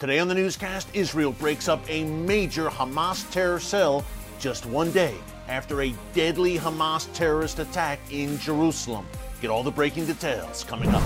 Today on the newscast, Israel breaks up a major Hamas terror cell just one day after a deadly Hamas terrorist attack in Jerusalem. Get all the breaking details coming up.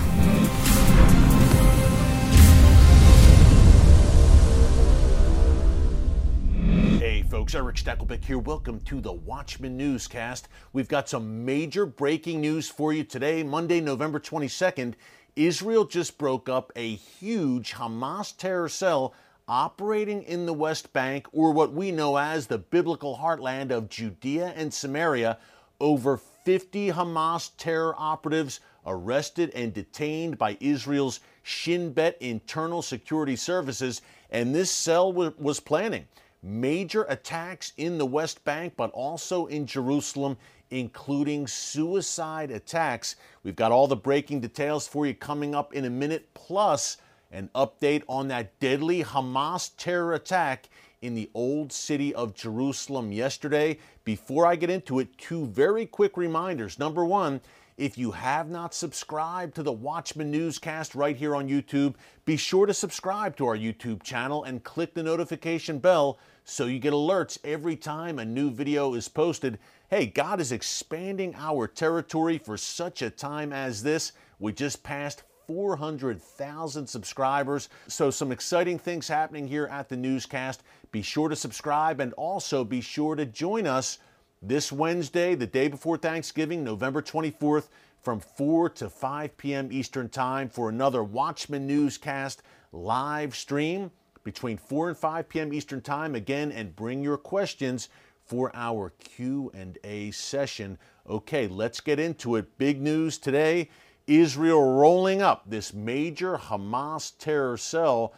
Hey folks, Erick Stakelbeck here. Welcome to the Watchman Newscast. We've got some major breaking news for you today, Monday, November 22nd. Israel just broke up a huge Hamas terror cell operating in the West Bank, or what we know as the biblical heartland of Judea and Samaria. Over 50 Hamas terror operatives arrested and detained by Israel's Shin Bet Internal Security Services, and this cell was planning major attacks in the West Bank, but also in Jerusalem, including suicide attacks. We've got all the breaking details for you coming up in a minute, plus an update on that deadly Hamas terror attack in the old city of Jerusalem yesterday. Before I get into it, two very quick reminders. Number one, if you have not subscribed to the Watchman Newscast right here on YouTube, be sure to subscribe to our YouTube channel and click the notification bell so you get alerts every time a new video is posted. Hey, God is expanding our territory for such a time as this. We just passed 400,000 subscribers. So, some exciting things happening here at the newscast. Be sure to subscribe and also be sure to join us this Wednesday, the day before Thanksgiving, November 24th, from 4 to 5 p.m. Eastern Time for another Watchman Newscast live stream between 4 and 5 p.m. Eastern Time again and bring your questions for our Q&A session. Okay, let's get into it. Big news today. Israel rolling up this major Hamas terror cell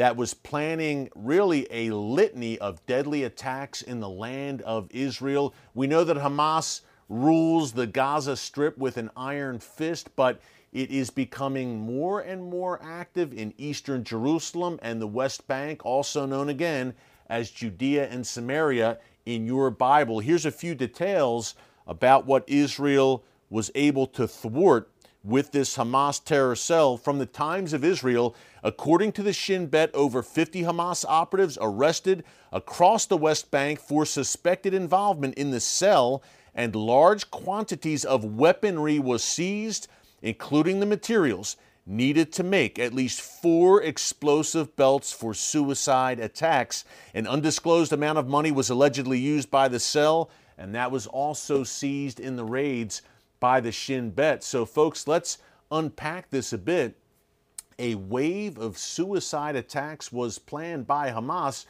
that was planning really a litany of deadly attacks in the land of Israel. We know that Hamas rules the Gaza Strip with an iron fist, but it is becoming more and more active in eastern Jerusalem and the West Bank, also known again as Judea and Samaria in your Bible. Here's a few details about what Israel was able to thwart with this Hamas terror cell from the times of Israel. According to the Shin Bet, over 50 Hamas operatives arrested across the West Bank for suspected involvement in the cell, and large quantities of weaponry was seized including the materials needed to make at least four explosive belts for suicide attacks. An undisclosed amount of money was allegedly used by the cell, and that was also seized in the raids by the Shin Bet. So, folks, let's unpack this a bit. A wave of suicide attacks was planned by Hamas.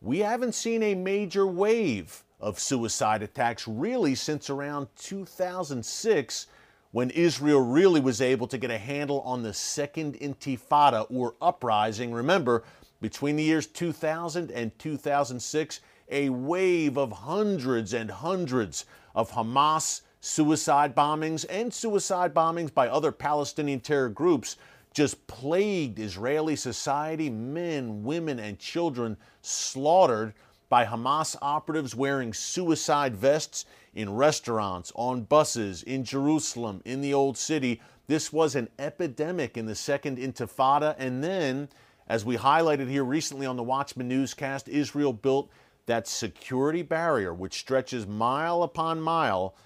We haven't seen a major wave of suicide attacks really since around 2006 when Israel really was able to get a handle on the Second Intifada or uprising. Remember, between the years 2000 and 2006, a wave of hundreds and hundreds of Hamas suicide bombings and suicide bombings by other Palestinian terror groups just plagued Israeli society, men, women, and children slaughtered by Hamas operatives wearing suicide vests in restaurants, on buses, in Jerusalem, in the Old City. This was an epidemic in the Second Intifada. And then, as we highlighted here recently on the Watchman newscast, Israel built that security barrier, which stretches mile upon mile,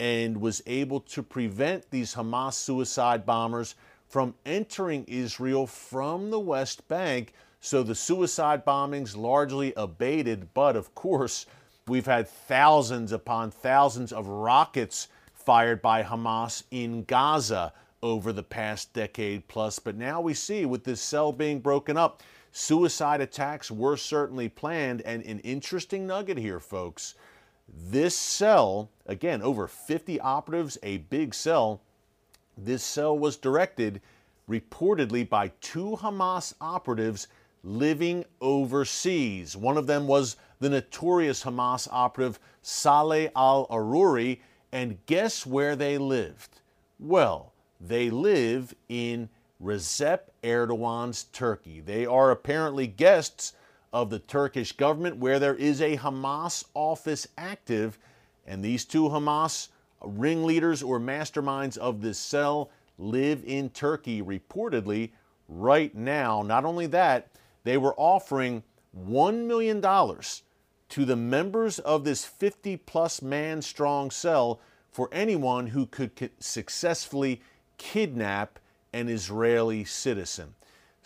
and was able to prevent these Hamas suicide bombers from entering Israel from the West Bank so the suicide bombings largely abated, but of course, we've had thousands upon thousands of rockets fired by Hamas in Gaza over the past decade plus. But now we see with this cell being broken up, suicide attacks were certainly planned. And an interesting nugget here, folks this cell, again, over 50 operatives, a big cell, this cell was directed reportedly by two Hamas operatives living overseas. One of them was the notorious Hamas operative Saleh al Aruri. And guess where they lived? Well, they live in Recep Erdogan's Turkey. They are apparently guests of the Turkish government where there is a Hamas office active. And these two Hamas ringleaders or masterminds of this cell live in Turkey reportedly right now. Not only that, they were offering $1 million to the members of this 50 plus man strong cell for anyone who could successfully kidnap an Israeli citizen.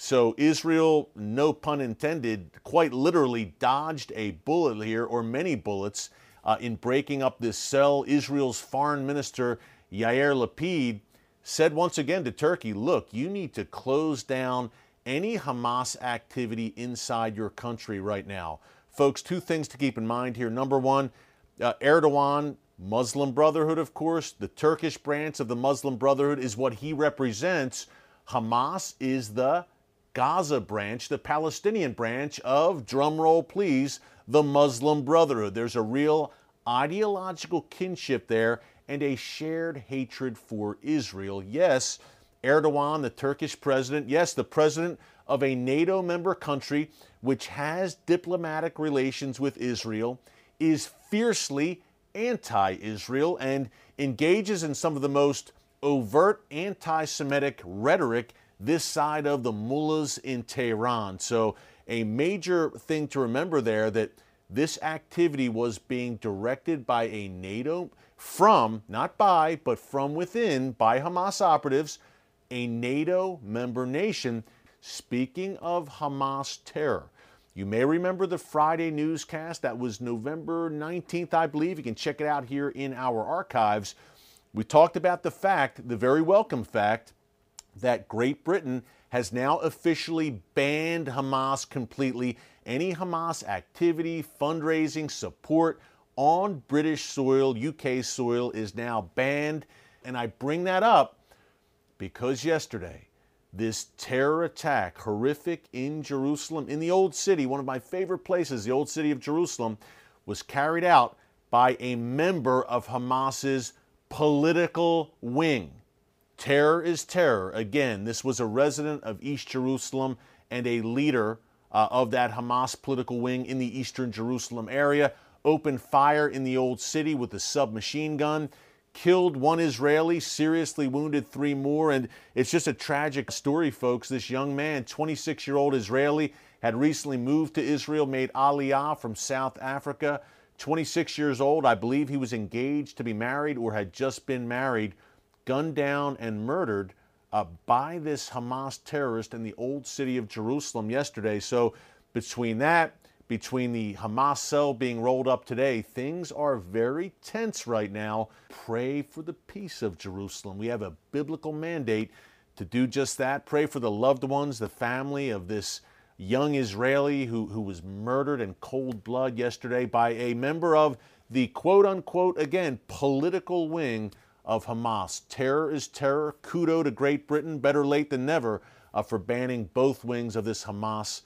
So Israel, no pun intended, quite literally dodged a bullet here, or many bullets, uh, in breaking up this cell. Israel's foreign minister, Yair Lapid, said once again to Turkey look, you need to close down any Hamas activity inside your country right now. Folks, two things to keep in mind here. Number one, uh, Erdogan, Muslim Brotherhood, of course, the Turkish branch of the Muslim Brotherhood is what he represents. Hamas is the Gaza branch, the Palestinian branch of, drumroll please, the Muslim Brotherhood. There's a real ideological kinship there and a shared hatred for Israel. Yes, Erdogan, the Turkish president, yes, the president of a NATO member country which has diplomatic relations with Israel, is fiercely anti Israel and engages in some of the most overt anti Semitic rhetoric this side of the mullahs in Tehran. So, a major thing to remember there that this activity was being directed by a NATO from, not by, but from within, by Hamas operatives a NATO member nation. Speaking of Hamas terror, you may remember the Friday newscast. That was November 19th, I believe. You can check it out here in our archives. We talked about the fact, the very welcome fact, that Great Britain has now officially banned Hamas completely. Any Hamas activity, fundraising, support on British soil, UK soil is now banned. And I bring that up because yesterday, this terror attack, horrific in Jerusalem, in the Old City, one of my favorite places, the Old City of Jerusalem, was carried out by a member of Hamas's political wing. Terror is terror. Again, this was a resident of East Jerusalem and a leader uh, of that Hamas political wing in the eastern Jerusalem area. Opened fire in the old city with a submachine gun killed one Israeli, seriously wounded three more. And it's just a tragic story, folks. This young man, 26 year old Israeli, had recently moved to Israel, made Aliyah from South Africa. 26 years old, I believe he was engaged to be married or had just been married, gunned down and murdered uh, by this Hamas terrorist in the old city of Jerusalem yesterday. So, between that, between the Hamas cell being rolled up today, things are very tense right now. Pray for the peace of Jerusalem. We have a biblical mandate to do just that. Pray for the loved ones, the family of this young Israeli who, who was murdered in cold blood yesterday by a member of the quote unquote, again, political wing of Hamas. Terror is terror. Kudo to Great Britain, better late than never, uh, for banning both wings of this Hamas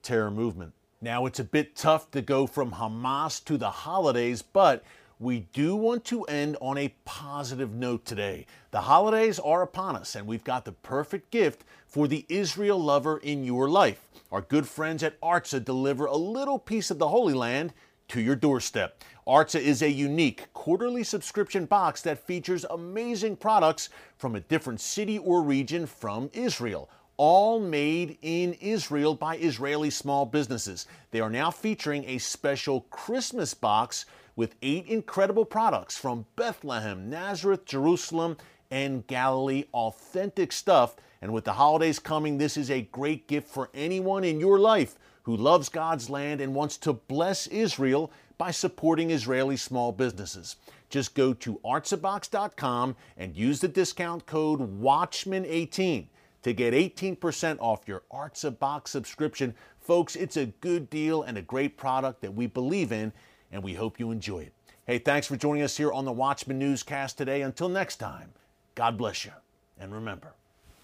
terror movement. Now, it's a bit tough to go from Hamas to the holidays, but we do want to end on a positive note today. The holidays are upon us, and we've got the perfect gift for the Israel lover in your life. Our good friends at Artza deliver a little piece of the Holy Land to your doorstep. Artza is a unique quarterly subscription box that features amazing products from a different city or region from Israel all made in Israel by Israeli small businesses. They are now featuring a special Christmas box with eight incredible products from Bethlehem, Nazareth, Jerusalem, and Galilee. Authentic stuff. And with the holidays coming, this is a great gift for anyone in your life who loves God's land and wants to bless Israel by supporting Israeli small businesses. Just go to artzabox.com and use the discount code WATCHMAN18 to get 18% off your Artza box subscription. Folks, it's a good deal and a great product that we believe in, and we hope you enjoy it. Hey, thanks for joining us here on the Watchman Newscast today. Until next time, God bless you. And remember,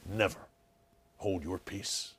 never hold your peace.